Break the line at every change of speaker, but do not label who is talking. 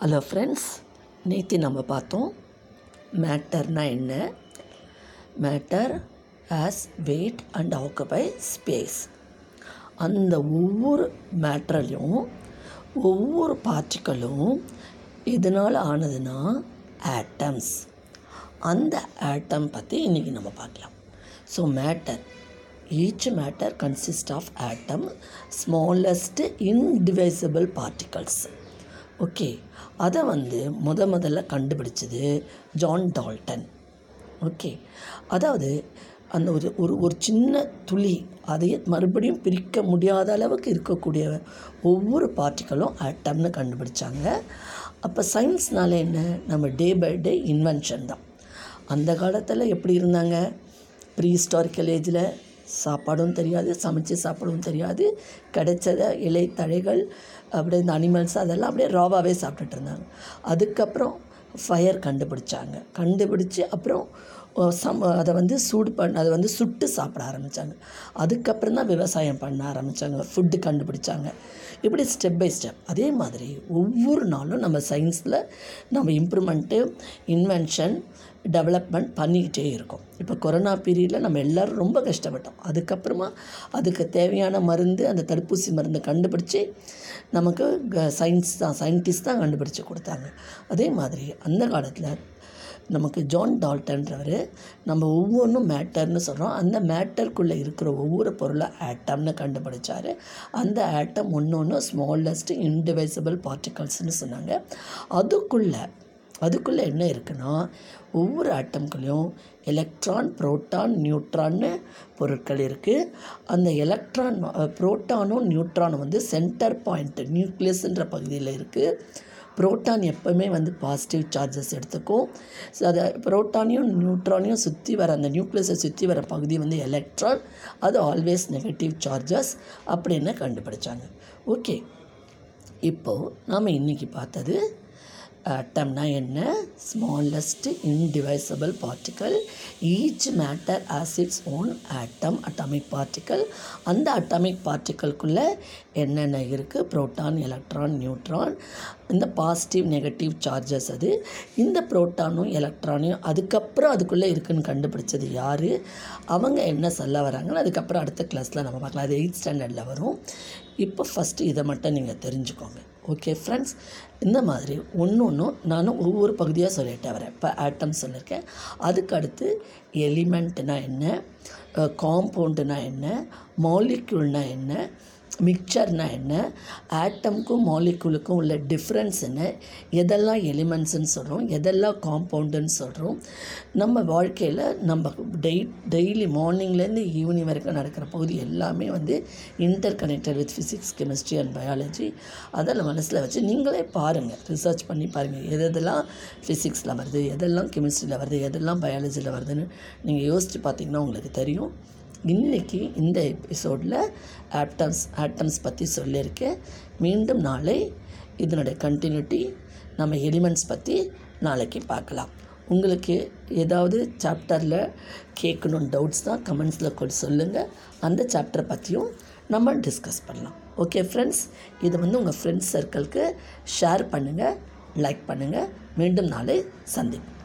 Hello friends நேற்று நம்ம பார்த்தோம் மேட்டர்னா என்ன? Matter has weight and occupy space அந்த ஒவ்வொரு மேட்டர்லையும் ஒவ்வொரு பார்ட்டிக்கலும் எதனால் ஆனதுன்னா ஆட்டம்ஸ் அந்த ஆட்டம் பற்றி இன்றைக்கி நம்ம பார்க்கலாம். So matter each matter consist of atom smallest indivisible particles okay. அதை வந்து முத முதல்ல கண்டுபிடிச்சது ஜான் டால்டன். ஓகே. அதாவது அந்த ஒரு ஒரு ஒரு சின்ன துளி அதையே மறுபடியும் பிரிக்க முடியாத அளவுக்கு இருக்கக்கூடிய ஒவ்வொரு பார்ட்டிக்கலும் ஆட்டம்னு கண்டுபிடிச்சாங்க. அப்போ சயின்ஸ்னால என்ன? நம்ம டே பை டே இன்வென்ஷன் தான். அந்த காலத்தில் எப்படி இருந்தாங்க? ப்ரீ ஹிஸ்டாரிக்கல் ஏஜில் சாப்பாடும் தெரியாது சமைச்சு சாப்பிடவும் தெரியாது. கிடைச்சத இலை தழைகள் அப்படியே இந்த அனிமல்ஸ் அதெல்லாம் அப்படியே ராவாகவே சாப்பிட்டுட்டு இருந்தாங்க. அதுக்கப்புறம் ஃபயர் கண்டுபிடிச்சாங்க. கண்டுபிடிச்சி அப்புறம் சம் அதை வந்து சூடு பண்ண அதை வந்து சுட்டு சாப்பிட ஆரம்பித்தாங்க அதுக்கப்புறம் தான் விவசாயம் பண்ண ஆரம்பித்தாங்க ஃபுட்டு கண்டுபிடிச்சாங்க. இப்படி ஸ்டெப் பை ஸ்டெப் அதே மாதிரி ஒவ்வொரு நாளும் நம்ம சயின்ஸில் நம்ம இம்ப்ரூவ்மெண்ட்டு இன்வென்ஷன் டெவலப்மெண்ட் பண்ணிக்கிட்டே இருக்கோம். இப்போ கொரோனா பீரியடில் நம்ம எல்லோரும் ரொம்ப கஷ்டப்பட்டோம். அதுக்கப்புறமா அதுக்கு தேவையான மருந்து அந்த தடுப்பூசி மருந்து கண்டுபிடிச்சி நமக்கு சயின்ஸ் தான் சயின்டிஸ்ட் தான் கண்டுபிடிச்சி கொடுத்தாங்க. அதே மாதிரி அந்த காலத்தில் நமக்கு ஜான் டால்டன்றவர் நம்ம ஒவ்வொன்றும் மேட்டர்னு சொல்கிறோம் அந்த மேட்டருக்குள்ளே இருக்கிற ஒவ்வொரு பொருளை ஆட்டம்னு கண்டுபிடிச்சார். அந்த ஆட்டம் ஒன்று ஒன்று ஸ்மாலஸ்ட் இன்டிவைசபிள் பார்ட்டிகல்ஸ்னு சொன்னாங்க. அதுக்குள்ளே அதுக்குள்ளே என்ன இருக்குன்னா ஒவ்வொரு ஆட்டம்குள்ளேயும் எலக்ட்ரான் புரோட்டான் நியூட்ரான்னு பொருட்கள் இருக்குது அந்த எலக்ட்ரான் புரோட்டானும் நியூட்ரானும் வந்து சென்டர் பாயிண்ட் நியூக்ளியஸ்ன்ற பகுதியில் இருக்குது புரோட்டான் எப்போவுமே வந்து பாசிட்டிவ் சார்ஜஸ் எடுத்துக்கும். ஸோ அதை புரோட்டானையும் நியூட்ரானையும் சுற்றி வர அந்த நியூக்ளியஸை சுற்றி வர பகுதி வந்து எலக்ட்ரான் அது ஆல்வேஸ் நெகட்டிவ் சார்ஜஸ் அப்படின்னு கண்டுபிடிச்சாங்க. ஓகே இப்போது நாம் இன்றைக்கி பார்த்தது ஆட்டம்னா என்ன? Smallest indivisible particle each matter has its own atom atomic particle அந்த அட்டாமிக் பார்ட்டிக்கல்குள்ளே என்னென்ன இருக்குது ப்ரோட்டான் எலக்ட்ரான் நியூட்ரான் இந்த பாசிட்டிவ் நெகட்டிவ் சார்ஜஸ் அது. இந்த ப்ரோட்டானும் எலக்ட்ரானையும் அதுக்கப்புறம் அதுக்குள்ளே இருக்குதுன்னு கண்டுபிடிச்சது யார்? அவங்க என்ன சொல்ல வராங்கன்னு அதுக்கப்புறம் அடுத்த கிளாஸில் நம்ம பார்க்கலாம். அது எயிட் ஸ்டாண்டர்டில் வரும். இப்போ ஃபஸ்ட்டு இதை மட்டும் நீங்கள் தெரிஞ்சுக்கோங்க. ஓகே ஃப்ரெண்ட்ஸ் இந்த மாதிரி ஒன்று ஒன்றும் நானும் ஒவ்வொரு பகுதியாக சொல்லிட்டு வரேன் இப்போ ஆட்டம் சொல்லியிருக்கேன் அதுக்கு அடுத்து எலிமெண்ட்னா என்ன காம்பவுண்டுனா என்ன? மாலிக்யூல்னா என்ன? மிக்சர்னால் என்ன? ஆட்டம்க்கும் மாலிகுலுக்கும் உள்ள டிஃப்ரென்ஸ் என்ன? எதெல்லாம் எலிமெண்ட்ஸுன்னு சொல்கிறோம் எதெல்லாம் காம்பவுண்டுன்னு சொல்கிறோம் நம்ம வாழ்க்கையில் நம்ம டெய் டெய்லி மார்னிங்லேருந்து ஈவினிங் வரைக்கும் நடக்கிற பகுதி எல்லாமே வந்து interconnected with physics chemistry and biology அதெல்லாம் மனசில் வச்சு நீங்களே பாருங்கள் ரிசர்ச் பண்ணி பாருங்கள் எது எதெல்லாம் ஃபிசிக்ஸில் வருது? எதெல்லாம் கெமிஸ்ட்ரியில் வருது? எதெல்லாம் பயாலஜியில் வருதுன்னு நீங்கள் யோசித்து பார்த்தீங்கன்னா உங்களுக்கு தெரியும். இன்றைக்கி இந்த எபிசோடில் ஆட்டம்ஸ் ஆட்டம்ஸ் பற்றி சொல்லியிருக்கேன். மீண்டும் நாளை இதனுடைய கண்டினியூட்டி நம்ம எலிமெண்ட்ஸ் பற்றி நாளைக்கு பார்க்கலாம். உங்களுக்கு ஏதாவது சாப்டரில் கேட்கணும் டவுட்ஸ் தான் கமெண்ட்ஸில் கூட சொல்லுங்கள் அந்த சாப்டரை பற்றியும் நம்ம டிஸ்கஸ் பண்ணலாம். ஓகே ஃப்ரெண்ட்ஸ் இது வந்து உங்கள் ஃப்ரெண்ட்ஸ் சர்க்கிளுக்கு ஷேர் பண்ணுங்கள் லைக் பண்ணுங்கள் மீண்டும் நாளை சந்திப்போம்.